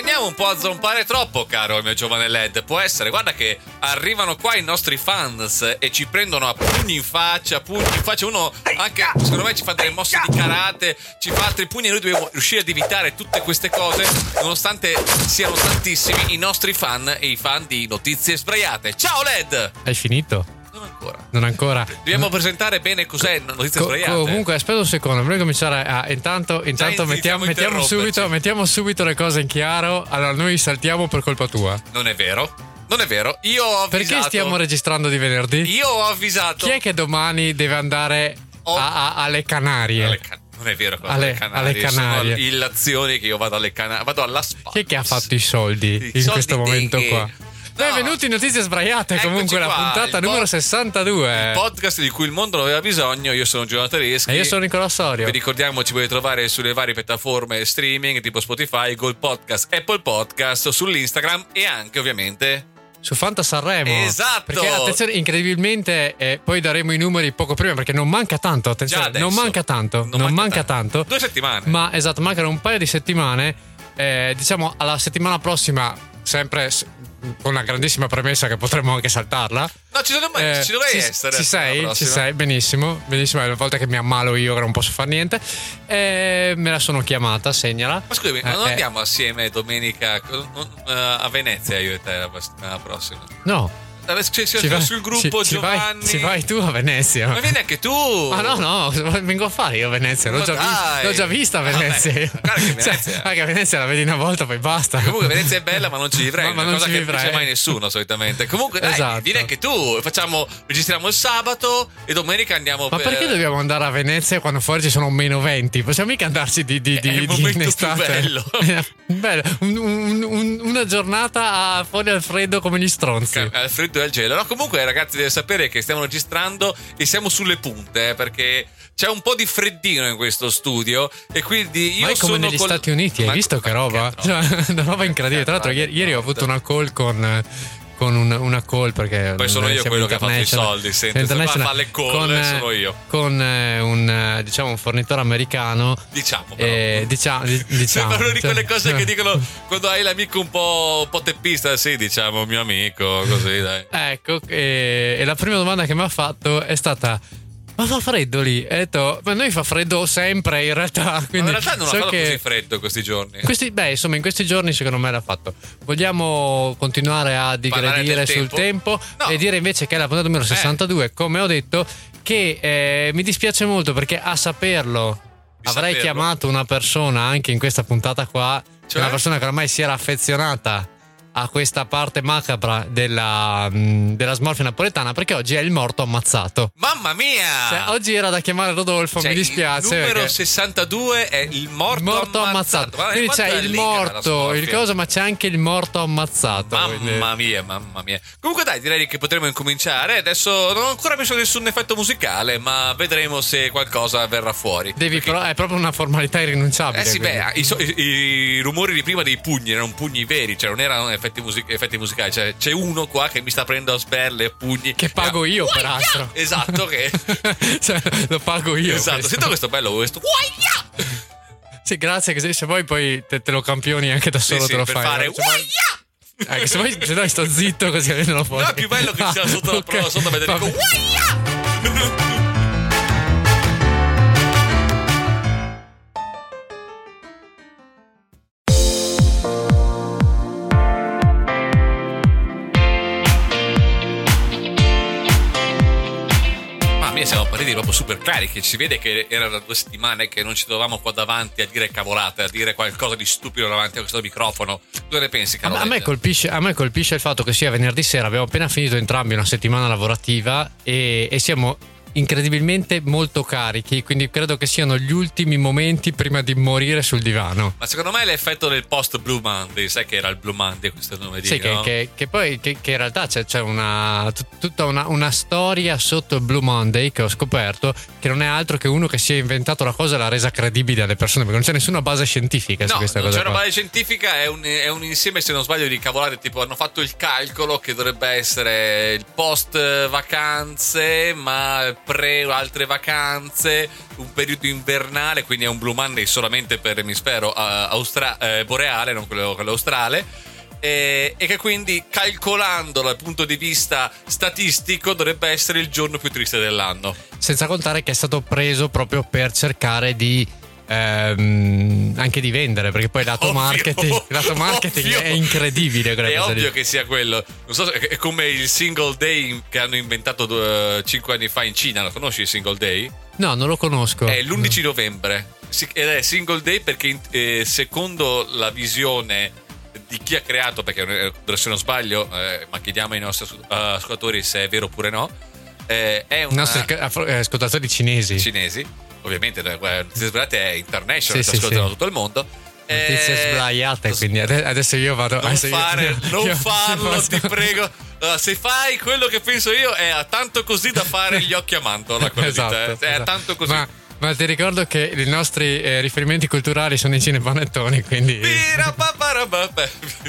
tendiamo un po' a zompare troppo, caro mio giovane Led. Può essere, guarda che arrivano qua i nostri fans e ci prendono a pugni in faccia, pugni in faccia. Uno anche, secondo me, ci fa delle mosse di karate, ci fa altri pugni e noi dobbiamo riuscire ad evitare tutte queste cose, nonostante siano tantissimi i nostri fan e i fan di Notizie Sbraiate. Ciao Led! Hai finito? Non ancora. Non ancora. Dobbiamo presentare bene cos'è Notizie Co- Sbraiate. comunque, aspetta un secondo, prima di cominciare a. Intanto, intanto mettiamo, mettiamo subito, mettiamo subito le cose in chiaro. Allora, noi saltiamo per colpa tua. Non è vero. Non è vero. Io ho avvisato. Perché stiamo registrando di venerdì? Io ho avvisato. Chi è che domani deve andare Oh. a- a- alle Canarie? Alle Can- non è vero Alle- alle Canarie. alle Canarie. Sono illazioni che io vado alle Canarie. Vado alla Spaz. Chi è che ha fatto i soldi I in soldi questo momento qua? Benvenuti in Notizie Sbraiate, Eccoci comunque la qua, puntata il numero pod- 62. Il podcast di cui il mondo non aveva bisogno. Io sono Giovanni Tedeschi. E io sono Nicola Sorio. Vi ricordiamo, ci potete trovare sulle varie piattaforme streaming tipo Spotify, Gold Podcast, Apple Podcast, sull'Instagram e anche ovviamente Su Fanta Sanremo. Esatto. Perché attenzione, incredibilmente, eh, poi daremo i numeri poco prima perché non manca tanto. Attenzione, adesso. non manca tanto. Non, manca, tanto. Due settimane. Ma esatto, mancano un paio di settimane. Eh, diciamo alla settimana prossima, sempre con una grandissima premessa che potremmo anche saltarla. No, ci, dovrei, Eh, ci dovrei ci, essere. Ci sei, ci sei, benissimo. Benissimo, è la volta che mi ammalo io che non posso fare niente. Eh, me la sono chiamata, segnala. Ma scusami, Eh, non eh, andiamo assieme domenica eh, a Venezia io e te la settimana prossima? No. Ci, ci, Ci vai- sul gruppo ci- ci vai- Giovanni. ci vai tu a Venezia. Ma vieni anche tu. Ma no, no, vengo a fare io a Venezia. L'ho, già, vis- l'ho già vista a Vabbè, Venezia. io. guarda che Venezia- Cioè, anche a Venezia la vedi una volta, poi basta. Comunque Venezia è bella, ma non ci vivrei. Ma- ma non cosa ci vivrei. non dice mai nessuno solitamente. Comunque, dai, Esatto. vieni anche tu. Facciamo, registriamo il sabato e domenica andiamo Ma per. perché dobbiamo andare a Venezia quando fuori ci sono meno 20? Possiamo mica andarci di, di, di, È di in estate? bello. Bello. Un- un- un- una giornata a- fuori al freddo come gli stronzi. Al e al gelo. No, comunque, ragazzi, deve sapere che stiamo registrando e siamo sulle punte eh, perché c'è un po' di freddino in questo studio. E quindi io Ma è come negli col- Stati Uniti, hai Ma- visto che roba? no. Cioè, una roba incredibile. Tra l'altro, ieri, ieri ho avuto una call con. Con un- una call perché Poi sono io quello che ha fatto i international. soldi, senti, Siamo se international. fa le call, eh, sono io. con eh, un eh, diciamo un fornitore americano Diciamo, però. eh, diciamo, di- diciamo Sembrano di quelle cioè- cose che dicono quando hai l'amico un po', un po' teppista, sì, diciamo, mio amico, così, dai. Ecco, e, e la prima domanda che mi ha fatto è stata: Ma fa freddo lì? E ho detto: Ma noi fa freddo sempre in realtà. Ma Quindi in realtà non ha so fatto che così freddo questi giorni. questi- beh, insomma, in questi giorni secondo me l'ha fatto. Vogliamo continuare a digredire sul tempo? tempo No. e dire invece che è la puntata numero 62, come ho detto, che eh, mi dispiace molto perché a saperlo Di avrei saperlo. chiamato una persona anche in questa puntata qua, Cioè? una persona che ormai si era affezionata a questa parte macabra della, mh, della smorfia napoletana perché oggi è il morto ammazzato. Mamma mia! Cioè, oggi era da chiamare Rodolfo, Cioè, mi dispiace. Il numero perché- 62 è il morto, morto ammazzato. Guarda, Quindi c'è il morto, il coso, ma c'è anche il morto ammazzato. quindi- Mamma mia, mamma mia. Comunque dai, direi che potremo incominciare. Adesso non ho ancora messo nessun effetto musicale, ma vedremo se qualcosa verrà fuori. Devi però- è proprio una formalità irrinunciabile. Eh sì, quindi. beh, i, i- i rumori di prima dei pugni erano pugni veri, cioè non erano effetti, music- effetti musicali. Cioè, c'è uno qua che mi sta prendendo a sberle e pugni. Che pago io, peraltro. Esatto, che. cioè, lo pago io. esatto, questo. sento questo bello, questo. Uaia! Sì, grazie. Che se, vuoi poi te, te lo campioni anche da Sì, solo, sì, te lo per fai. fare. no? Se vuoi- Uaia! eh, se vuoi, se no sto zitto così almeno lo fuori. No, è più bello che sia sotto la ok. prova, sotto mentre dico Vabbè. Uaia! Partiti proprio super carichi. Si vede che era da due settimane che non ci trovavamo qua davanti a dire cavolate, a dire qualcosa di stupido davanti a questo microfono. Cosa ne pensi, A me- Carolina? A me, colpisce, a me colpisce il fatto che sia venerdì sera, abbiamo appena finito entrambi una settimana lavorativa e, e siamo incredibilmente molto carichi, quindi credo che siano gli ultimi momenti prima di morire sul divano. Ma secondo me è l'effetto del post Blue Monday, sai che era il Blue Monday questo lunedì, Sì, che, no? che- che poi che, che in realtà c'è, c'è una, tut- tutta una, una storia sotto il Blue Monday che ho scoperto che non è altro che uno che si è inventato la cosa e l'ha resa credibile alle persone perché non c'è nessuna base scientifica su No, questa non cosa. c'è una qua. base scientifica, è un, è un insieme, se non sbaglio, di cavolate. Tipo, hanno fatto il calcolo che dovrebbe essere il post vacanze, ma pre altre vacanze, un periodo invernale, quindi è un Blue Monday solamente per l'emisfero uh, austra- eh, boreale, non quello, quello australe. E, e, che quindi calcolando dal punto di vista statistico dovrebbe essere il giorno più triste dell'anno. Senza contare che è stato preso proprio per cercare di ehm, anche di vendere perché poi lato ovvio, marketing, lato marketing è incredibile è ovvio lì. che sia quello. Non so è come il single day che hanno inventato uh, 5 anni fa in Cina. Lo conosci il single day? no non lo conosco. È l'11 no. novembre. Ed è single day perché eh, secondo la visione di chi ha creato perché eh, se non sbaglio eh, ma chiediamo ai nostri ascoltatori se è vero oppure no eh, è una... i nostri eh, ascoltatori cinesi. cinesi ovviamente Notizie Sbagliate è international, sì, si ascoltano sì. tutto il mondo. Notizie eh, sbagliate, quindi adesso io vado non, fare, io, non io, farlo, io ti prego. Uh, se fai quello che penso io, è tanto così da fare gli occhi a mantola. esatto, eh. È esatto. tanto così. Ma, ma ti ricordo che i nostri eh, riferimenti culturali sono i cinepanettoni, quindi.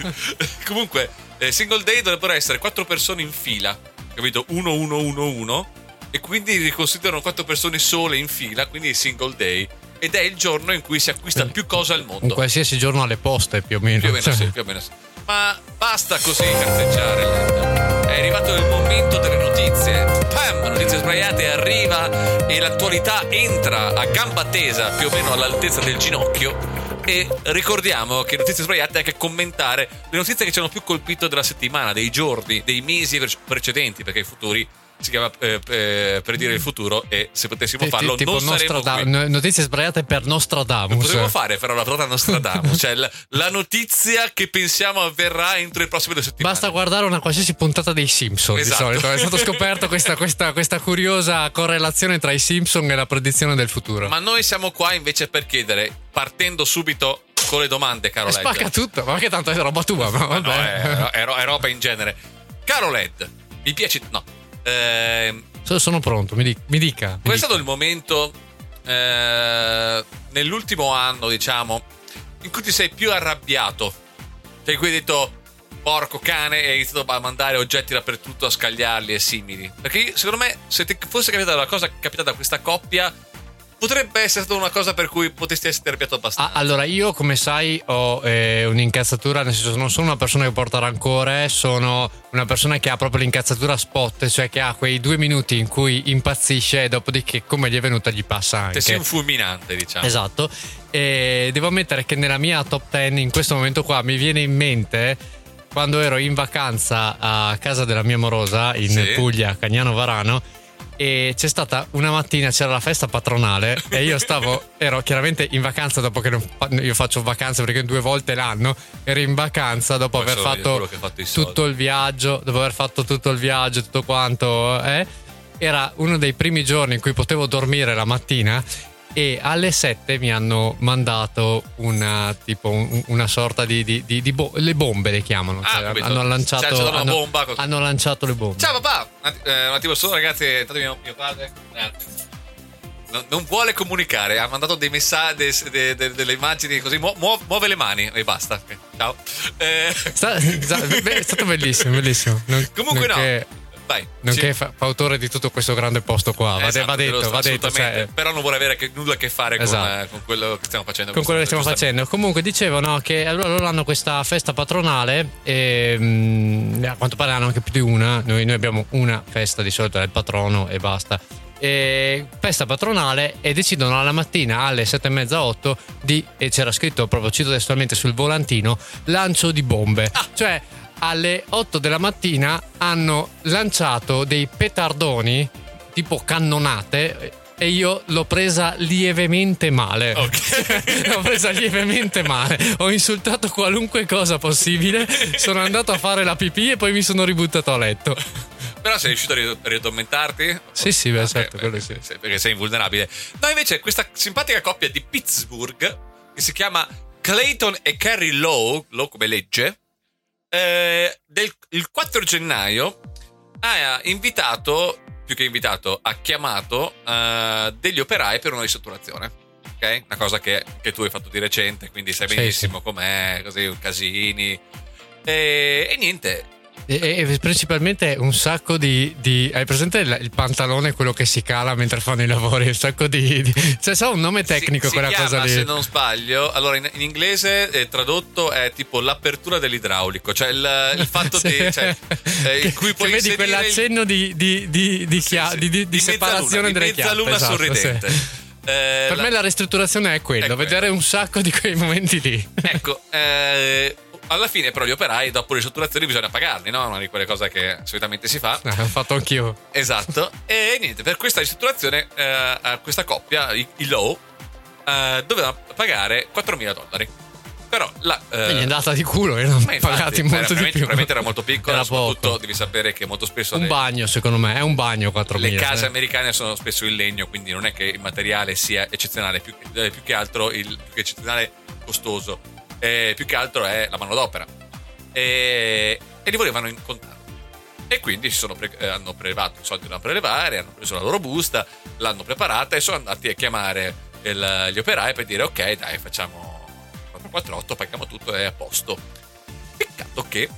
Comunque, eh, single day dovrebbero essere quattro persone in fila, capito? Uno, uno, uno, uno e quindi li considerano quattro persone sole in fila, quindi single day. Ed è il giorno in cui si acquista più cose al mondo. Un qualsiasi giorno alle poste, più o meno. Più o meno, cioè. sì, più o meno sì. Ma basta così cazzeggiare. È arrivato il momento delle notizie. Pam! Notizie sbagliate arriva e l'attualità entra a gamba tesa, più o meno all'altezza del ginocchio. E ricordiamo che notizie sbagliate è anche commentare le notizie che ci hanno più colpito della settimana, dei giorni, dei mesi precedenti, perché i futuri si chiama eh, eh, per dire il futuro e se potessimo farlo tipo non saremmo qui. notizie sbagliate per Nostradamus. Potremmo fare però la parola Nostradamus cioè la, la, notizia che pensiamo avverrà entro le prossime due settimane. Basta guardare una qualsiasi puntata dei Simpson esatto. di solito. È stato scoperto questa, questa, questa curiosa correlazione tra i Simpson e la predizione del futuro. Ma noi siamo qua invece per chiedere partendo subito con le domande caro Led spacca tutto ma che tanto è roba tua ma vabbè. No, è, è, è roba in genere. Caro Led mi piace no eh, sono pronto, mi, dica. Mi dica qual è stato il momento eh, nell'ultimo anno, diciamo, in cui ti sei più arrabbiato? Cioè, in cui hai detto porco cane e hai iniziato a mandare oggetti dappertutto, a scagliarli e simili. Perché secondo me, se ti fosse capitata la cosa capitata a questa coppia, potrebbe essere stata una cosa per cui potresti essere arrabbiato abbastanza. Ah, allora, io come sai ho eh, un'incazzatura, nel senso non sono una persona che porta rancore, sono una persona che ha proprio l'incazzatura spot, cioè che ha quei due minuti in cui impazzisce e dopodiché come gli è venuta gli passa anche. Te sei un fulminante, diciamo. Esatto. E devo ammettere che nella mia top 10 in questo momento qua mi viene in mente quando ero in vacanza a casa della mia morosa in sì. Puglia, Cagnano Varano e c'è stata una mattina c'era la festa patronale e io stavo ero chiaramente in vacanza dopo che non, io faccio vacanze perché due volte l'anno ero in vacanza dopo Poi aver fatto, fatto tutto il viaggio dopo aver fatto tutto il viaggio tutto quanto eh, era uno dei primi giorni in cui potevo dormire la mattina e alle 7 mi hanno mandato una, tipo, un, una sorta di, di, di, di bo- le bombe le chiamano cioè, ah, hanno, lanciato, cioè, hanno, bomba, hanno lanciato le bombe. Ciao papà. Eh, un attimo solo ragazzi intanto mio, mio padre no, non vuole comunicare ha mandato dei messaggi de, de, delle immagini così mu- muove le mani e basta. Ciao. Eh. sta, sta, è stato bellissimo bellissimo. Non, comunque no. che vai. Nonché sì. fa, fautore di tutto questo grande posto qua. Va, esatto, va detto, va detto. Cioè... Però non vuole avere che, nulla a che fare esatto. con, eh, con, quello che stiamo facendo. Con quello che stiamo facendo. Comunque dicevano che allora loro hanno questa festa patronale e mh, mm, a quanto pare hanno anche più di una. Noi, noi abbiamo una festa di solito, è il patrono e basta. E festa patronale e decidono alla mattina alle sette e mezza otto di e c'era scritto proprio cito testualmente sul volantino lancio di bombe ah. cioè alle 8 della mattina hanno lanciato dei petardoni tipo cannonate e io l'ho presa lievemente male. Ok. l'ho presa lievemente male. Ho insultato qualunque cosa possibile. Sono andato a fare la pipì e poi mi sono ributtato a letto. Però sei riuscito a riaddormentarti? Sì, sì, beh, certo, quello sì. Perché sei invulnerabile. No, invece, questa simpatica coppia di Pittsburgh che si chiama Clayton e Carrie Lowe, Lowe come legge, eh, del, il 4 gennaio ha invitato, più che invitato, ha chiamato eh, degli operai per una ristrutturazione. Ok? Una cosa che, che, tu hai fatto di recente, quindi sai benissimo sì, sì. com'è, così, casini. E, e niente, E, e principalmente un sacco di, di, Hai presente il, il, pantalone, quello che si cala mentre fanno i lavori? Un sacco di. di cioè, sa un nome tecnico si, quella si cosa chiama, lì. Se non sbaglio, allora in, in inglese eh, tradotto è tipo l'apertura dell'idraulico, cioè il, il fatto sì. di. Cioè, eh, in cui puoi vedi quell'accenno di, di, di, di, sì, chia- sì. di, di separazione delle chiappe. Mezzaluna esatto, sorridente. Eh, per la... me la ristrutturazione è quello, è vedere un sacco di quei momenti lì. Ecco, eh, alla fine però gli operai dopo le ristrutturazioni bisogna pagarli, no? Una di quelle cose che solitamente si fa. Eh, l'ho fatto anch'io. Esatto. e niente, per questa ristrutturazione eh, questa coppia, i, i Low, eh, dovevano pagare 4.000 dollari. Però la. Eh, è andata di culo e non pagati molto di più. Probabilmente era molto piccola. Era soprattutto poco. devi sapere che molto spesso. Un le, bagno, secondo me, è un bagno 4.000. Le case eh. americane sono spesso in legno, quindi non è che il materiale sia eccezionale, più, eh, più che altro il più che eccezionale costoso. Eh, più che altro è la manodopera e, e li volevano in contanti. E quindi pre- eh, hanno prelevato i soldi da prelevare, hanno preso la loro busta, l'hanno preparata e sono andati a chiamare il, gli operai per dire ok dai facciamo 448, paghiamo tutto e è a posto. Peccato che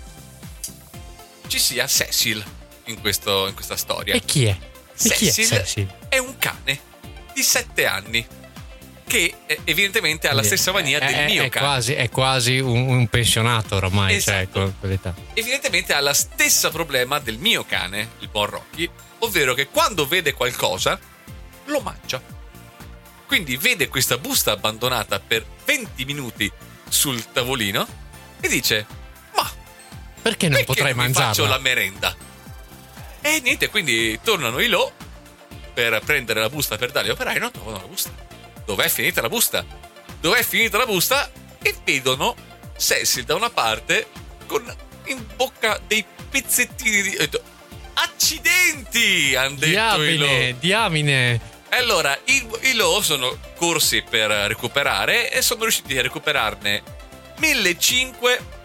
ci sia Cecil in, questo, in questa storia. E chi è? Cecil, chi è, Cecil? è un cane di 7 anni che eh, evidentemente ha la stessa mania del è, mio è cane. Quasi, è quasi un, un pensionato ormai, cioè, esatto. cioè, con. Evidentemente ha lo stesso problema del mio cane, il buon Rocky, ovvero che quando vede qualcosa lo mangia. Quindi vede questa busta abbandonata per 20 minuti sul tavolino e dice: Ma perché non perché potrei non mangiarla? faccio la merenda. E niente, quindi tornano i lo per prendere la busta per dargli operai, non trovano la busta dov'è finita la busta? Dov'è finita la busta? E vedono Cecil da una parte con in bocca dei pezzettini di... Accidenti! Hanno detto diamine, i diamine. E allora i, i Lo sono corsi per recuperare e sono riusciti a recuperarne 1500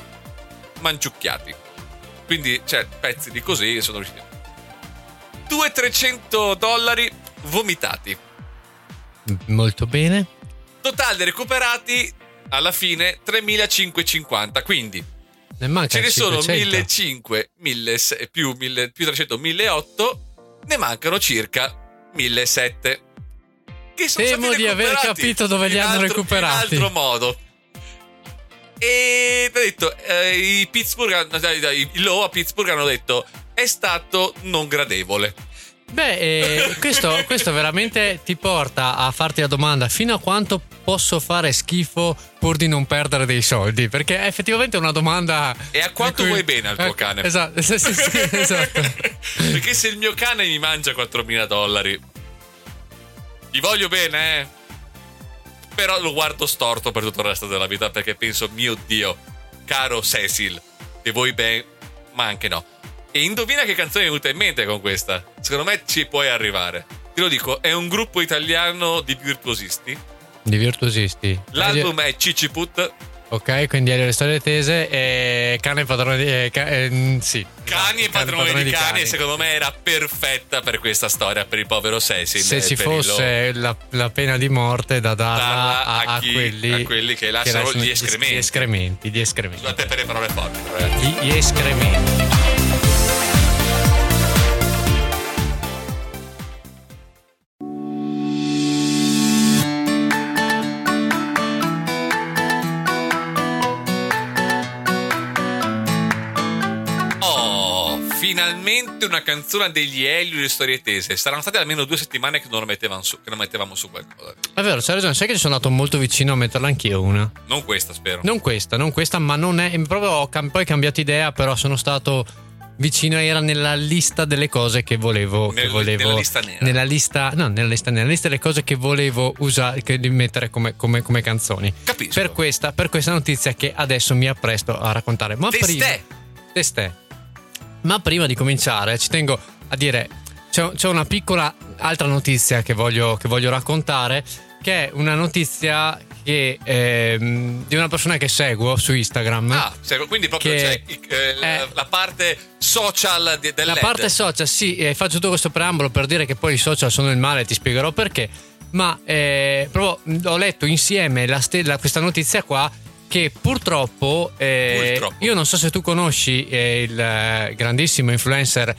manciucchiati. Quindi, cioè, pezzi di così sono riusciti. 200-300 dollari vomitati. Molto bene. Totale recuperati alla fine 3550. Quindi ne ce ne 500. sono 1500 1000, più, 1000, più 300, 1008. Ne mancano circa 1700. Che sono Temo di aver capito dove li hanno altro, recuperati. In altro modo. E ho detto, eh, i Pittsburgh, i Low a Pittsburgh hanno detto è stato non gradevole. Beh, eh, questo, questo, veramente ti porta a farti la domanda fino a quanto posso fare schifo pur di non perdere dei soldi? Perché è effettivamente una domanda... E a quanto cui... vuoi bene al tuo eh, cane? Esatto, sì, sì, sì, esatto. Perché se il mio cane mi mangia 4.000 dollari, gli voglio bene, eh? Però lo guardo storto per tutto il resto della vita perché penso, mio Dio, caro Cecil, che vuoi bene, ma anche no. E indovina che canzone mi è venuta in mente con questa. Secondo me ci puoi arrivare. Te lo dico, è un gruppo italiano di virtuosisti. Di virtuosisti. L'album è Ciciput. Ok, quindi le storie tese e cane padrone di eh, ca- eh, sì. Cani e padrone, padrone di, di cani, cani, secondo me era perfetta per questa storia, per il povero Cecil. Se ci fosse la, la, pena di morte da darla, a, a, chi, a, quelli, a, quelli, che lasciano gli escrementi. Gli escrementi, gli escrementi. Scusate per le parole forti, ragazzi. Gli, gli escrementi. Finalmente una canzone degli Elio e le storie tese. Saranno state almeno due settimane che non, mettevamo su, che non mettevamo su qualcosa. È vero, c'hai ragione. Sai che ci sono andato molto vicino a metterla anch'io una. Non questa, spero. Non questa, non questa, ma non è. Proprio ho cam- poi cambiato idea, però sono stato vicino. Era nella lista delle cose che volevo. Nel, che volevo nella lista nera. Nella lista, no, nella lista. Nella lista delle cose che volevo usare, che mettere come, come, come canzoni. Capisco. Per questa, per questa notizia che adesso mi appresto a raccontare. Ma Testè. prima. Testè. Ma prima di cominciare, ci tengo a dire: c'è, c'è una piccola altra notizia che voglio, che voglio raccontare. Che è una notizia che, ehm, di una persona che seguo su Instagram. Ah, quindi proprio c'è eh, la parte social del La LED. parte social, sì, eh, faccio tutto questo preambolo per dire che poi i social sono il male, ti spiegherò perché. Ma eh, proprio ho letto insieme la stella, questa notizia qua che purtroppo, eh, Purtroppo. io non so se tu conosci eh, il eh, grandissimo influencer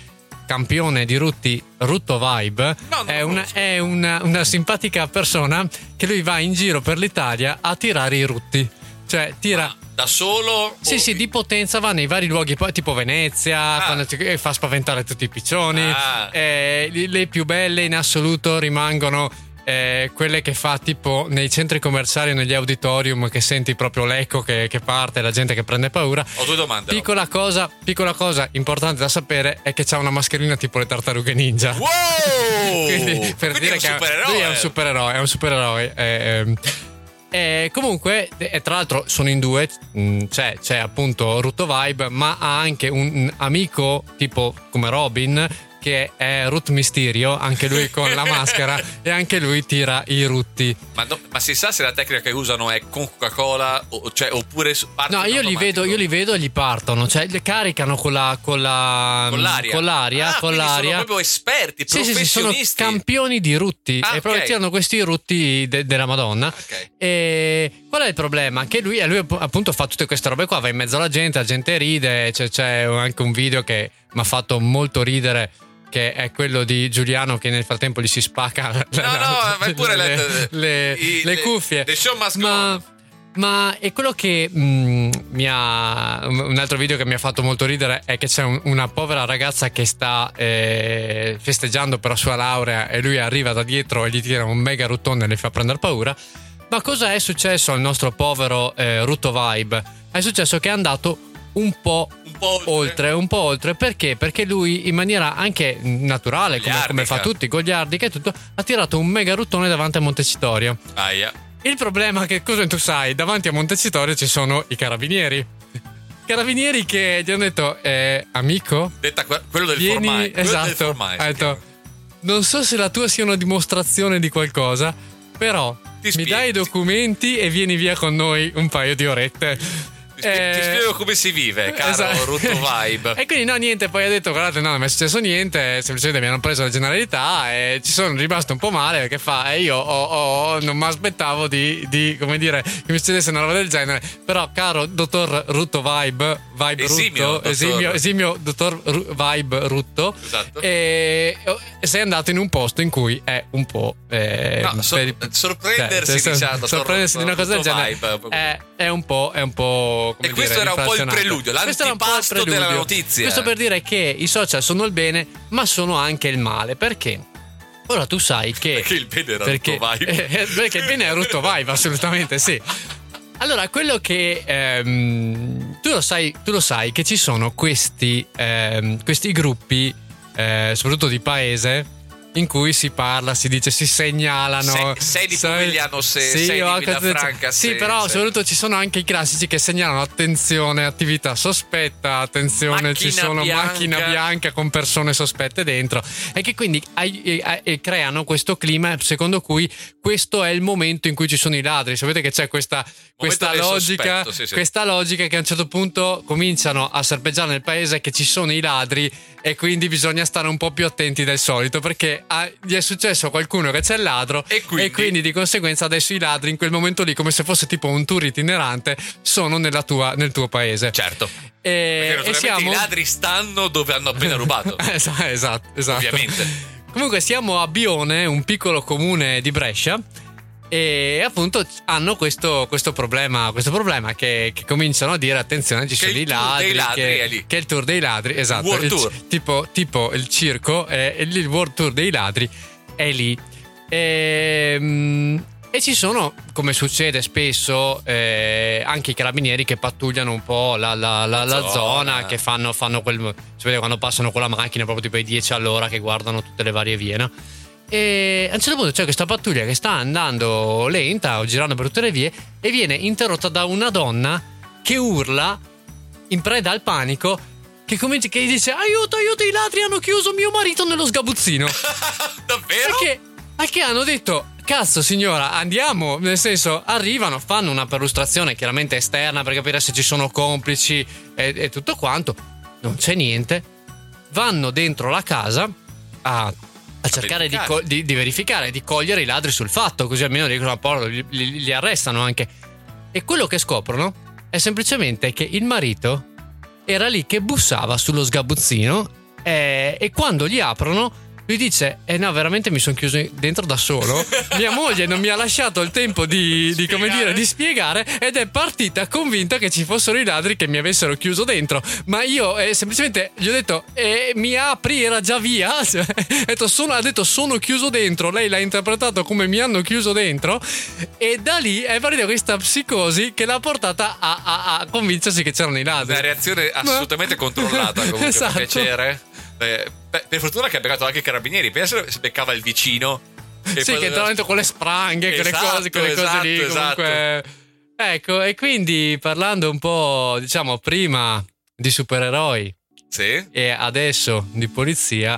campione di Rutti, Rutto Vibe, No, è, una, è una, una simpatica persona che lui va in giro per l'Italia a tirare i rutti. Cioè, tira... Ma da solo? Sì, sì, di potenza va nei vari luoghi, tipo Venezia, quando ti- e fa spaventare tutti i piccioni. Ah. Eh, le più belle in assoluto rimangono eh, quelle che fa tipo nei centri commerciali negli auditorium che senti proprio l'eco che, che parte, la gente che prende paura. Ho due domande. Piccola cosa, piccola cosa importante da sapere è che c'ha una mascherina tipo le tartarughe ninja. Wow! Quindi per Quindi dire è un che lui è un supereroe, è un supereroe. eh, ehm. E comunque, e tra l'altro sono in due, mh, c'è, c'è appunto Rutto Vibe, ma ha anche un amico tipo come Robin che è Ruth Mysterio, anche lui con la maschera e anche lui tira i rutti. Ma, no- ma si sa se la tecnica che usano è con Coca-Cola o- cioè, oppure No, io li, vedo, io li vedo e gli partono, cioè li caricano con la con la con l'aria. con l'aria, Ah, con l'aria. Sono proprio esperti, Sì, sì, sì, sono professionisti. campioni di rutti Ah, e proprio ok. tirano questi rutti de- della Madonna. Ok. E qual è il problema? Che lui, lui app- appunto fa tutte queste robe qua, va in mezzo alla gente, la gente ride, c'è, c'è anche un video che mi ha fatto molto ridere che è quello di Giuliano che nel frattempo gli si spacca No, no, vai pure le, le- le- i- le cuffie. the show must ma, ma è quello che mm, mi ha. Un altro video che mi ha fatto molto ridere è che c'è un- una povera ragazza che sta eh, festeggiando per la sua laurea e lui arriva da dietro e gli tira un mega ruttone e le fa prendere paura. Ma cosa è successo al nostro povero eh, Rutto Vibe? È successo che è andato un po' Un po' oltre. oltre, un po' oltre perché? Perché lui in maniera anche naturale, come, come fa tutti, goliardica e tutto, ha tirato un mega ruttone davanti a Montecitorio. Aia. Il problema è che cosa tu sai, davanti a Montecitorio ci sono i carabinieri. Carabinieri che gli hanno detto, eh, amico, Detta que- quello del vieni, formai. quello del esatto, formai, ha detto, non so se la tua sia una dimostrazione di qualcosa, però mi dai i documenti e vieni via con noi un paio di orette. Ti, spie- ti Eh, spiego come si vive, caro Esatto. Rutto Vibe. E quindi no, niente, poi ha detto, guardate, no, non mi è successo niente, semplicemente mi hanno preso la generalità e ci sono rimasto un po' male perché fa, e io ho- ho- non mi aspettavo di, di, come dire, che mi succedesse una roba del genere. Però, caro dottor Rutto Vibe, Vibe Esimio, Rutto, dottor. esimio, esimio dottor Ru- Vibe Rutto, Esatto. e, e sei andato in un posto in cui è un po'... eh, No, sor- per- sorprendersi, cioè, diciamo, sorprendersi di una cosa del genere Vibe. è, è un po'... È un po' come E questo dire, era un po' il preludio, Questo era un po' il l'antipasto della preludio. notizia. Questo per dire che i social sono il bene, ma sono anche il male. Perché? Ora tu sai che. Perché il bene era perché, Rutto Vibe. eh, perché il bene è Rutto Vibe, assolutamente sì. Allora, quello che ehm, tu, lo sai, tu lo sai che ci sono questi, ehm, questi gruppi, eh, soprattutto di paese, in cui si parla, si dice, si segnalano. Se- sei di Pomigliano se- sì, sei di Villafranca Sì, se- però se- soprattutto ci sono anche i classici che segnalano attenzione, attività sospetta, attenzione, ci Macchina sono bianca. macchina bianca con persone sospette dentro e che quindi ai- e- e creano questo clima secondo cui questo è il momento in cui ci sono i ladri. Sapete che c'è questa, questa logica, sospetto, sì, sì. questa logica che a un certo punto cominciano a serpeggiare nel paese che ci sono i ladri e quindi bisogna stare un po' più attenti del solito perché ah, gli è successo a qualcuno che c'è il ladro E quindi? di conseguenza adesso i ladri in quel momento lì come se fosse tipo un tour itinerante sono nella tua- nel tuo paese. Certo. E, e siamo... i ladri stanno dove hanno appena rubato. esatto, esatto, esatto. Ovviamente. Comunque siamo a Bione, un piccolo comune di Brescia. E appunto hanno questo, questo problema, questo problema che, che cominciano a dire attenzione ci sono i ladri, ladri che, è che il tour dei ladri esatto World il- tour. tipo, tipo il circo eh, il il world tour dei ladri è lì e, mm, e ci sono come succede spesso eh, anche i carabinieri che pattugliano un po' la, la- la- la Zona. zona che fanno, fanno quel si vede quando passano con la macchina proprio tipo ai 10 all'ora che guardano tutte le varie vie no? E a un certo punto c'è questa pattuglia che sta andando lenta o girando per tutte le vie e viene interrotta da una donna che urla in preda al panico che, comincia, che dice aiuto aiuto i ladri hanno chiuso mio marito nello sgabuzzino. Davvero? perché che hanno detto cazzo signora andiamo. Nel senso arrivano fanno una perlustrazione chiaramente esterna per capire se ci sono complici e, e tutto quanto. Non c'è niente. Vanno dentro la casa a, a cercare di, verificare. co- di- di verificare di cogliere i ladri sul fatto così almeno dicono a porto li, li- li arrestano anche e quello che scoprono è semplicemente che il marito era lì che bussava sullo sgabuzzino eh, e quando gli aprono lui dice: Eh no, veramente mi sono chiuso dentro da solo. Mia moglie non mi ha lasciato il tempo di, di, come dire, di spiegare ed è partita convinta che ci fossero i ladri che mi avessero chiuso dentro. Ma io eh, semplicemente gli ho detto: eh, Mi apri, era già via. Cioè, ha, detto, sono, ha detto: Sono chiuso dentro. Lei l'ha interpretato come mi hanno chiuso dentro. E da lì è partita questa psicosi che l'ha portata a, a, a convincersi che c'erano i ladri. Una reazione assolutamente Ma... controllata comunque. esatto. piacere. Eh, per fortuna che ha beccato anche i carabinieri. Pensa se beccava il vicino. Che sì, che entrava dentro con le spranghe, esatto, quelle cose, quelle esatto, cose lì. Esatto. Comunque... Ecco, e quindi parlando un po', diciamo, prima di supereroi sì. e adesso di polizia,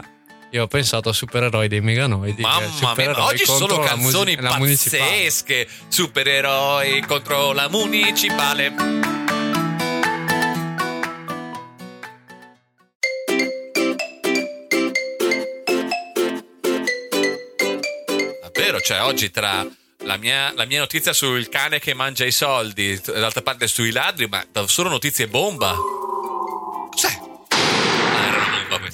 io ho pensato a supereroi dei meganoidi. Mamma mia, oggi sono canzoni mu- pazzesche. Supereroi contro la municipale. Cioè oggi tra la mia, la mia, notizia sul cane che mangia i soldi, d'altra parte sui ladri, ma solo notizie bomba. Cos'è?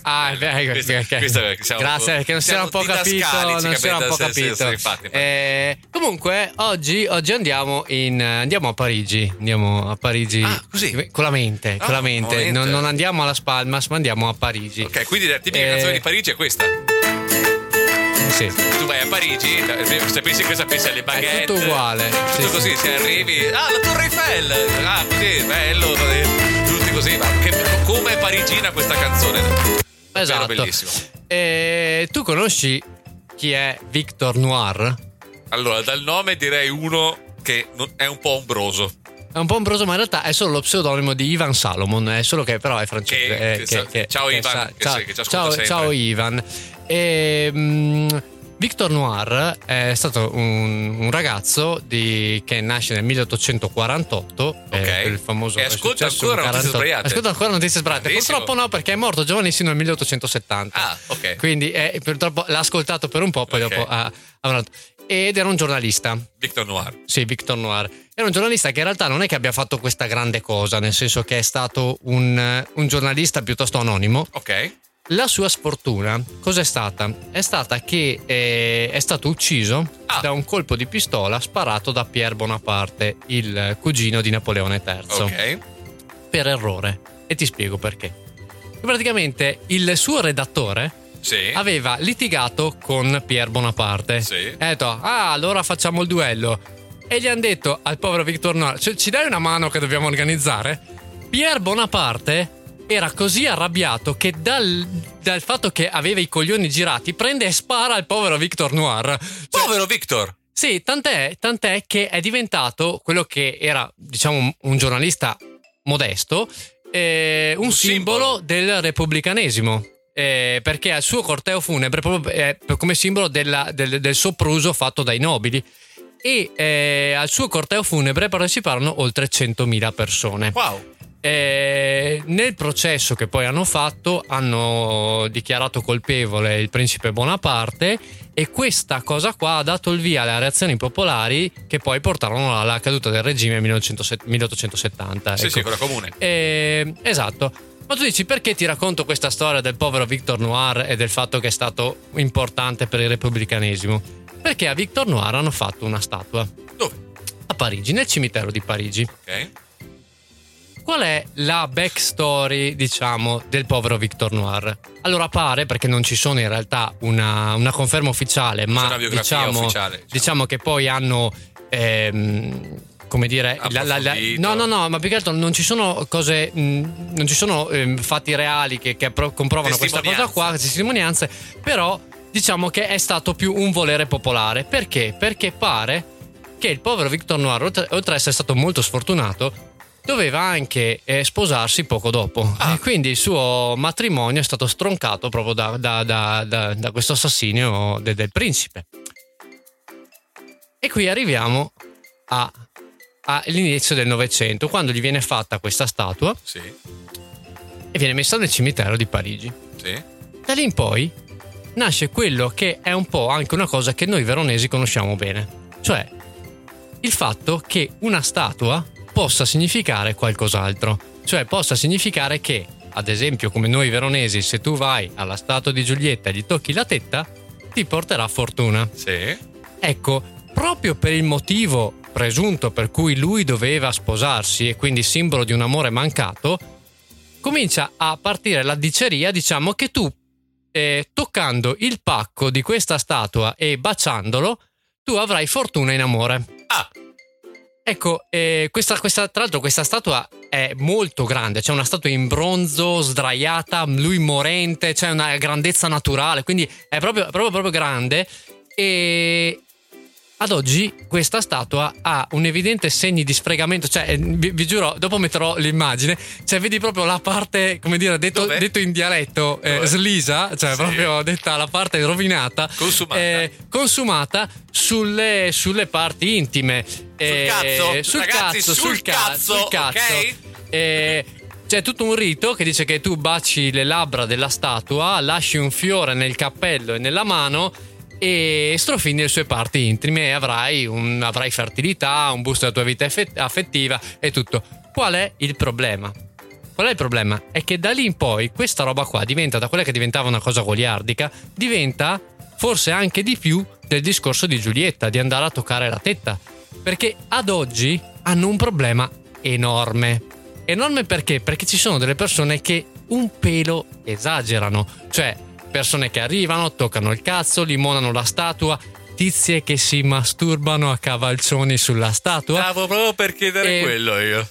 Ah, beh, questa, okay. questa, Grazie, perché non si era un po' capito. Non si era un po' capito. Sì, sì, infatti, eh, comunque, oggi, oggi andiamo, in, andiamo, a Parigi. Andiamo a Parigi ah, così? con la mente. Oh, con la mente. Non, non, andiamo alla Spalmas, ma andiamo a Parigi. Ok, quindi la tipica eh, canzone di Parigi è questa. Sì. Tu vai a Parigi, se pensi cosa pensi alle baguette. È tutto uguale. Tutto sì, così, se arrivi. Ah, la Torre Eiffel! Ah, così, bello. Tutti così. Ma che, come è parigina questa canzone? Esatto. bellissimo. E tu conosci chi è Victor Noir? Allora, dal nome direi uno che è un po' ombroso. È un po' ombroso, ma in realtà è solo lo pseudonimo di Ivan Salomon, è solo che però è francese. Che, eh, che, che, ciao Ivan, sa, ciao, ciao, ciao, Ivan. E, um, Victor Noir è stato un, un ragazzo di, che nasce nel 1848, okay. eh, il famoso e ascolta ancora notizie sbagliate. Ascolta ancora notizie sbagliate. Purtroppo no, perché è morto giovanissimo nel 1870. Ah, ok. Quindi eh, purtroppo l'ha ascoltato per un po', poi okay. dopo ha, ha ed era un giornalista. Victor Noir. Sì, Victor Noir. Era un giornalista che in realtà non è che abbia fatto questa grande cosa, nel senso che è stato un, un giornalista piuttosto anonimo. Ok. La sua sfortuna cos'è stata? È stata che eh, è stato ucciso ah. da un colpo di pistola sparato da Pierre Bonaparte, il cugino di Napoleone III. Ok. Per errore. E ti spiego perché. Praticamente il suo redattore sì. aveva litigato con Pierre Bonaparte. Sì. E ha detto: Ah, allora facciamo il duello. E gli hanno detto al povero Victor Noir: cioè, Ci dai una mano che dobbiamo organizzare? Pierre Bonaparte era così arrabbiato che dal, dal, fatto che aveva i coglioni girati prende e spara al povero Victor Noir. Cioè, povero Victor! Sì, tant'è, tant'è, che è diventato quello che era, diciamo, un, un giornalista modesto, eh, un, un simbolo, simbolo del repubblicanesimo. Eh, perché al suo corteo funebre proprio eh, come simbolo della, del, del sopruso fatto dai nobili e eh, al suo corteo funebre parteciparono oltre 100.000 persone. Wow! Eh, nel processo che poi hanno fatto hanno dichiarato colpevole il principe Bonaparte e questa cosa qua ha dato il via alle reazioni popolari che poi portarono alla caduta del regime nel 1870. Sì, ecco. sì, quella comune. Eh, esatto. Ma tu dici perché ti racconto questa storia del povero Victor Noir e del fatto che è stato importante per il repubblicanesimo? Perché a Victor Noir hanno fatto una statua. Dove? A Parigi, nel cimitero di Parigi. Ok qual è la backstory, diciamo, del povero Victor Noir? Allora pare, perché non ci sono in realtà una, una conferma ufficiale, ma diciamo, ufficiale, diciamo. diciamo, che poi hanno... Ehm, come dire, la, la, la, no, no, no, ma più che altro non ci sono cose, mh, non ci sono eh, fatti reali che, che comprovano questa cosa qua, testimonianze, però diciamo che è stato più un volere popolare. Perché? Perché pare che il povero Victor Noir, oltre, oltre ad essere stato molto sfortunato, doveva anche eh, sposarsi poco dopo. Ah. E quindi il suo matrimonio è stato stroncato proprio da, da, da, da questo assassinio de, del principe. E qui arriviamo a, all'inizio del Novecento, quando gli viene fatta questa statua sì. e viene messa nel cimitero di Parigi. Sì. Da lì in poi nasce quello che è un po' anche una cosa che noi veronesi conosciamo bene, cioè il fatto che una statua possa significare qualcos'altro. Cioè possa significare che, ad esempio, come noi veronesi, se tu vai alla statua di Giulietta e gli tocchi la tetta, ti porterà fortuna. Sì. Ecco, proprio per il motivo presunto per cui lui doveva sposarsi e quindi simbolo di un amore mancato, comincia a partire la diceria, diciamo, che tu, eh, toccando il pacco di questa statua e baciandolo, tu avrai fortuna in amore. Ah, Ecco, eh, questa, questa- tra l'altro questa statua è molto grande, c'è una statua in bronzo sdraiata, lui morente, c'è una grandezza naturale, quindi è proprio, proprio, proprio grande e ad oggi questa statua ha un evidente segno di sfregamento, cioè eh, vi, vi giuro, dopo metterò l'immagine, cioè vedi proprio la parte, come dire, detto, detto in dialetto, eh, slisa, cioè Sì. proprio detta la parte rovinata, Consumata. eh, consumata sulle, sulle parti intime. Sul cazzo? sul Ragazzi, cazzo, sul sul ca- cazzo, sul cazzo. ok? Eh, c'è tutto un rito che dice che tu baci le labbra della statua, lasci un fiore nel cappello e nella mano e strofini le sue parti intime e avrai, un- avrai fertilità, un boost della tua vita affettiva e tutto. Qual è il problema? Qual è il problema? È che da lì in poi questa roba qua diventa, da quella che diventava una cosa goliardica, diventa forse anche di più del discorso di Giulietta, di andare a toccare la tetta. Perché ad oggi hanno un problema enorme. Enorme perché? Perché ci sono delle persone che un pelo esagerano. Cioè, persone che arrivano, toccano il cazzo, limonano la statua, tizie che si masturbano a cavalcioni sulla statua stavo proprio per chiedere E- quello io.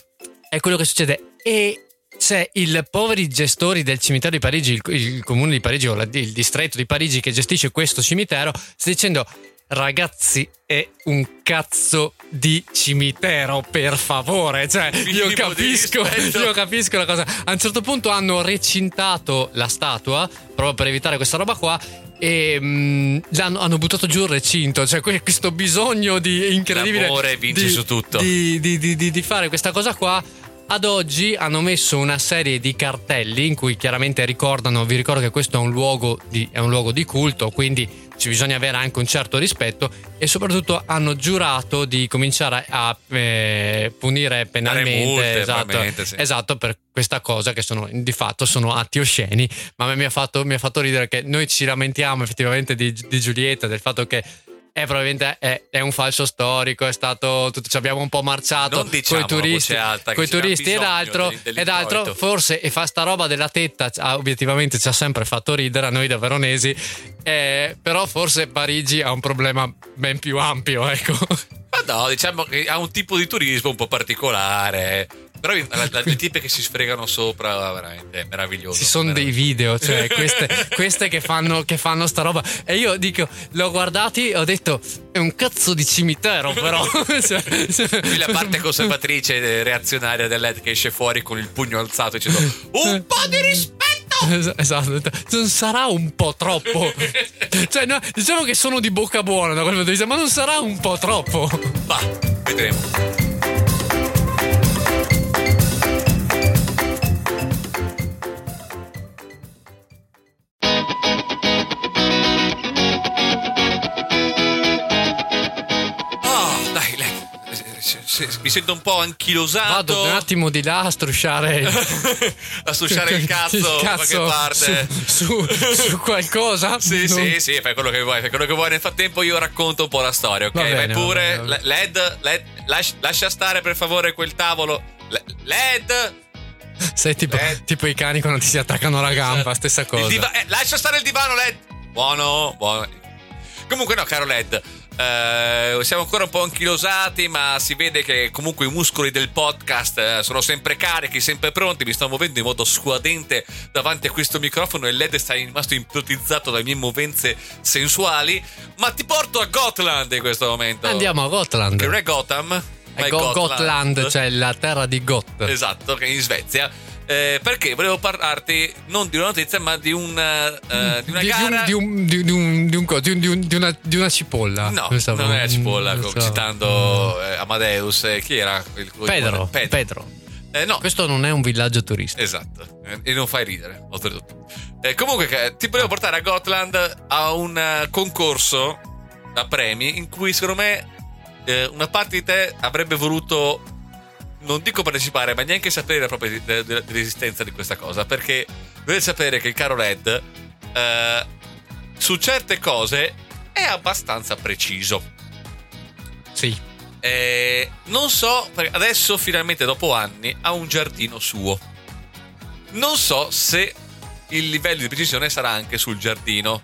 è quello che succede. E c'è il poveri gestori del cimitero di Parigi, il, il comune di Parigi o la- il distretto di Parigi che gestisce questo cimitero, sta dicendo. Ragazzi, è un cazzo di cimitero, per favore. Cioè, io capisco, io capisco la cosa. A un certo punto hanno recintato la statua proprio per evitare questa roba qua. E mm, l'hanno- hanno buttato giù il recinto. Cioè, que- questo bisogno di incredibile. L'amore vince di- su tutto. Di- di- di fare questa cosa qua. Ad oggi hanno messo una serie di cartelli in cui chiaramente ricordano, vi ricordo che questo è un luogo di, è un luogo di culto, quindi ci bisogna avere anche un certo rispetto e soprattutto hanno giurato di cominciare a eh, punire penalmente multe, esatto, sì. esatto, per questa cosa che sono di fatto sono atti osceni, ma a me mi ha fatto, mi ha fatto ridere che noi ci lamentiamo effettivamente di, di Giulietta, del fatto che è probabilmente è, è un falso storico, è stato tutto, ci abbiamo un po' marciato diciamo coi a turisti, alta coi turisti ed altro, del- ed altro dell'introito. forse e fa sta roba della tetta ah, obiettivamente ci ha sempre fatto ridere a noi da veronesi eh, però forse Parigi ha un problema ben più ampio ecco Ma no, diciamo che ha un tipo di turismo un po' particolare. Però le tipe che si sfregano sopra, veramente, è meraviglioso. ci sono dei video cioè queste, queste che, fanno, che fanno sta roba e io dico l'ho guardati e ho detto è un cazzo di cimitero però Cioè- Qui la parte conservatrice e reazionaria del LED che esce fuori con il pugno alzato dicendo un po' di rispetto! Es- Esatto, non sarà un po' troppo. cioè, no, diciamo che sono di bocca buona da quel punto di vista, ma non sarà un po' troppo. Va, vedremo. Mi sento un po' anchilosato. Vado un attimo di là a strusciare a strusciare il cazzo, da qualche parte. Su, su- su qualcosa. Sì, Non- sì, sì, fai quello che vuoi, fai quello che vuoi. Nel frattempo io racconto un po' la storia, ok? Va bene, Vai pure. va bene, va Le- LED, LED, lascia, lascia stare per favore quel tavolo. Le- LED! Sei tipo, tipo i cani quando ti si attaccano alla gamba, stessa Il cosa. diva- eh, lascia stare il divano, LED! Buono, buono. Comunque no, caro LED. Eh, siamo ancora un po' anchilosati, ma si vede che comunque i muscoli del podcast eh, sono sempre carichi, sempre pronti. Mi sto muovendo in modo squadente davanti a questo microfono e LED sta rimasto ipnotizzato dalle mie movenze sensuali. Ma ti porto a Gotland in questo momento. Andiamo a Gotland. Che non è Gotham, È è Go- Gotland. Gotland, cioè la terra di Got. Esatto, che è in Svezia. Eh, perché volevo parlarti non di una notizia, ma di una, eh, di una di, gara. di, un, di, un- di un un- di un- di una, di una cipolla. No, Pensavo- non è la cipolla, non co- so. citando eh, Amadeus. eh, chi era? Il, Pedro. Pedro. Pedro. Eh, no, Questo non è un villaggio turistico. esatto. E non fai ridere, oltretutto. Eh, comunque, ti volevo portare a Gotland a un concorso a premi in cui, secondo me, eh, una parte di te avrebbe voluto non dico partecipare, ma neanche sapere proprio dell'esistenza di questa cosa, perché dovete sapere che il caro Red eh, su certe cose è abbastanza preciso. Sì. Eh, non so, adesso finalmente dopo anni ha un giardino suo. Non so se il livello di precisione sarà anche sul giardino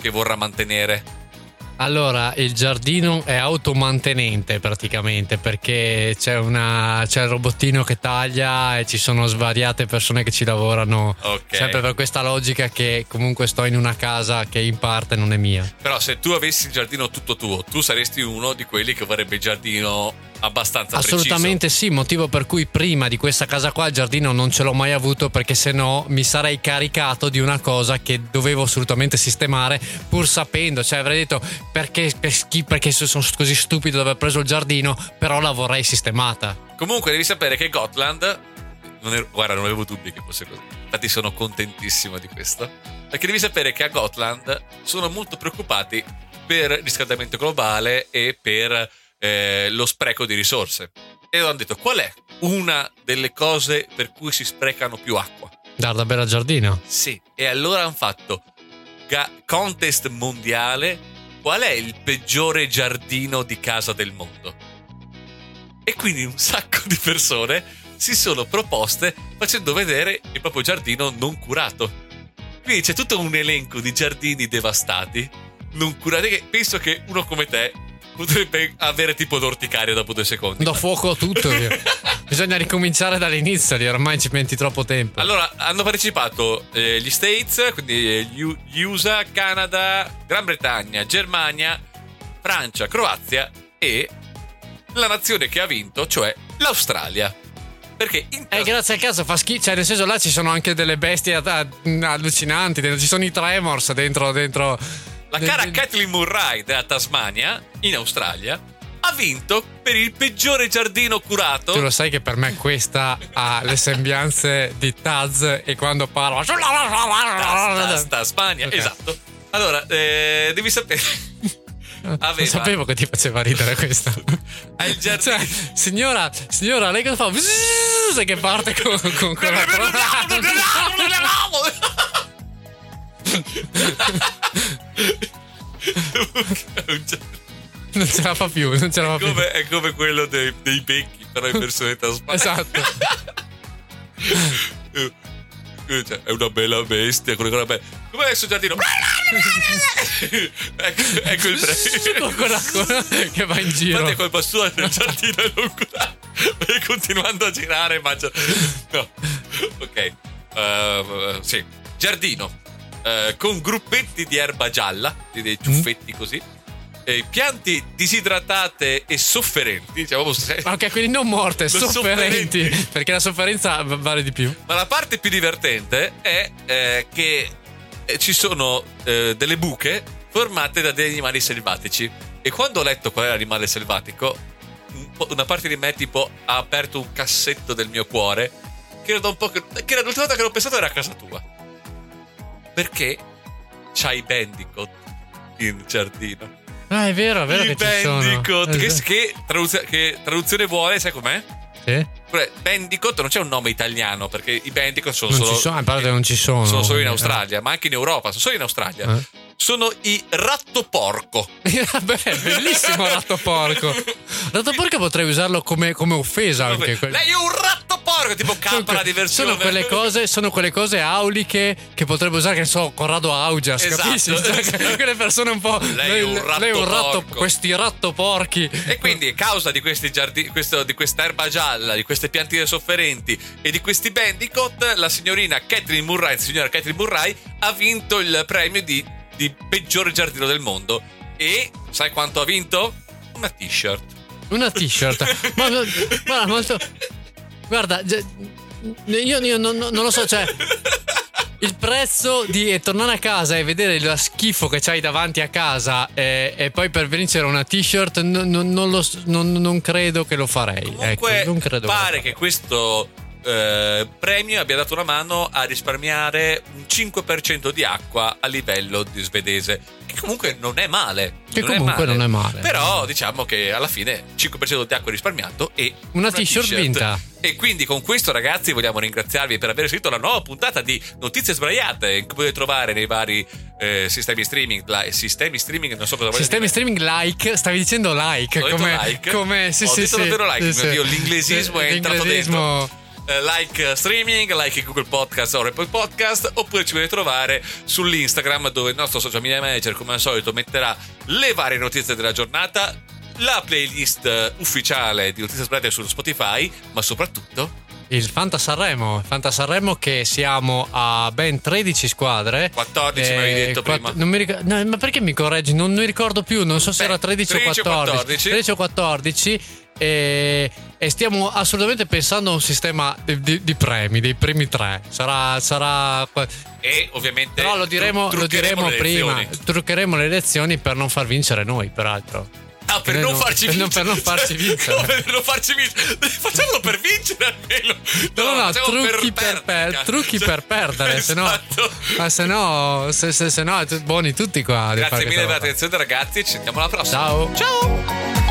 che vorrà mantenere. Allora, il giardino è automantenente praticamente perché c'è, una, c'è il robottino che taglia e ci sono svariate persone che ci lavorano. Okay. Sempre per questa logica che comunque sto in una casa che in parte non è mia. Però se tu avessi il giardino tutto tuo, tu saresti uno di quelli che vorrebbe il giardino abbastanza Assolutamente preciso. sì, motivo per cui prima di questa casa qua il giardino non ce l'ho mai avuto perché se no mi sarei caricato di una cosa che dovevo assolutamente sistemare pur sapendo, cioè avrei detto perché, perché sono così stupido di aver preso il giardino, però la vorrei sistemata. Comunque devi sapere che Gotland, non ero, guarda non avevo dubbi che fosse così, infatti sono contentissimo di questo, perché devi sapere che a Gotland sono molto preoccupati per il riscaldamento globale e per eh, lo spreco di risorse. E hanno detto qual è una delle cose per cui si sprecano più acqua? Dar da bere al giardino. Sì, e allora hanno fatto ga- contest mondiale qual è il peggiore giardino di casa del mondo. E quindi un sacco di persone si sono proposte facendo vedere il proprio giardino non curato. Quindi c'è tutto un elenco di giardini devastati, non curati, che penso che uno come te potrebbe avere tipo l'orticaria dopo due secondi. Do fuoco a tutto. Bisogna ricominciare dall'inizio, lì ormai ci metti troppo tempo. Allora, hanno partecipato eh, gli States, quindi eh, gli USA, Canada, Gran Bretagna, Germania, Francia, Croazia e la nazione che ha vinto, cioè l'Australia. Perché in eh, grazie al caso fa schifo. Cioè, nel senso, là ci sono anche delle bestie allucinanti. Ci sono i tremors dentro. dentro la cara Kathleen Murray della Tasmania, in Australia, ha vinto per il peggiore giardino curato. Tu lo sai che per me questa ha le sembianze di Taz e quando parla Taz, Tasmania, okay. esatto. Allora, eh, devi sapere Aveva... Non sapevo che ti faceva ridere questa. Il giardino. Cioè, signora, signora, lei cosa fa? Se che parte con, con quella. non ce la fa più, non ce la fa è come, più. È come quello dei, dei becchi, però in versione tasmania. Esatto. cioè, è una bella bestia. Come è il suo giardino? ecco, ecco il premio. che va in giro. Infatti è colpa sua del giardino e non curato. E continuando a girare mangia. No. Ok. Uh, sì. Giardino eh, con gruppetti di erba gialla, dei ciuffetti così. Eh, piante disidratate e sofferenti, diciamo Ok, quindi non morte, sofferenti, sofferenti, perché la sofferenza vale di più. Ma la parte più divertente è eh, che eh, ci sono eh, delle buche formate da degli animali selvatici. E quando ho letto qual è l'animale selvatico, una parte di me tipo ha aperto un cassetto del mio cuore. Che era da un po' che, che l'ultima volta che l'ho pensato era a casa tua. Perché c'hai i Bandicoot in giardino. Ah, è vero, è vero I che Bandicoot, che, che, traduz- che traduzione vuole, sai com'è? Sì. Bandicoot non c'è un nome italiano perché i Bandicoot sono non solo. Ci sono, a parte non ci sono. Sono solo in Australia, ma anche in Europa, sono solo in Australia. Eh sono i rattoporco. Beh, bellissimo rattoporco. Rattoporco potrei usarlo come, come offesa anche. Lei è un rattoporco, tipo capra di versione. Sono quelle cose, sono quelle cose auliche che potrebbe usare, che ne so, Corrado Augias, esatto, capisci? Cioè, quelle persone un po'. Lei è un ratto, lei è un ratto questi rattoporchi. E quindi, a causa di questi giardini, questo, di questa erba gialla, di queste piantine sofferenti e di questi bandicoot, la signorina Catherine Murray, signora Catherine Murray, ha vinto il premio di di peggiore giardino del mondo. E sai quanto ha vinto? Una t-shirt. Una t-shirt. ma, guarda, molto. Guarda, io, io non, non, lo so, cioè. Il prezzo di tornare a casa e vedere lo schifo che c'hai davanti a casa e, e poi per vincere una t-shirt non, non, lo, non credo che lo farei. Comunque, ecco, non credo pare che questo eh, premio abbia dato una mano a risparmiare un 5% di acqua a livello di svedese, che comunque non è male. Che non comunque è male. non è male. Però diciamo che alla fine 5% di acqua risparmiato e Una t-shirt vinta. E quindi con questo ragazzi vogliamo ringraziarvi per aver seguito la nuova puntata di Notizie Sbagliate che potete trovare nei vari eh, sistemi streaming, la- sistemi streaming, non so cosa Sistemi dire. streaming like, stavi dicendo like, Ho detto come, like? come sì, Ho sì, detto sì, davvero like, sì, mio sì. Dio, l'inglesismo è entrato Eh, like streaming, like Google Podcast o Apple Podcast, oppure ci potete trovare sull'Instagram dove il nostro social media manager, come al solito, metterà le varie notizie della giornata, la playlist eh, ufficiale di notizie sbagliate su Spotify, ma soprattutto Il Fanta Sanremo, Fanta Sanremo che siamo a ben 13 squadre. 14 mi avevi detto quatt- prima. non mi ric- no, ma perché mi correggi? Non mi ricordo più, non so se Beh, era 13, 13 o o 14. 14. 13 o 14. E, e stiamo assolutamente pensando a un sistema di, di- di premi, dei primi tre. Sarà. sarà e ovviamente però lo diremo, tru- lo diremo le prima. elezioni. Truccheremo le elezioni per non far vincere noi, peraltro. Ah, per Per non non- farci per non- vincere. per non farci vincere. Come per non farci vincere? Facciamolo per vincere almeno. No, no, no, trucchi per, per- perdere. trucci Cioè, per perdere, se no, esatto. se no, se, se, se no, buoni tutti qua. Grazie mille per l'attenzione ragazzi, ci sentiamo alla prossima. Ciao. Ciao.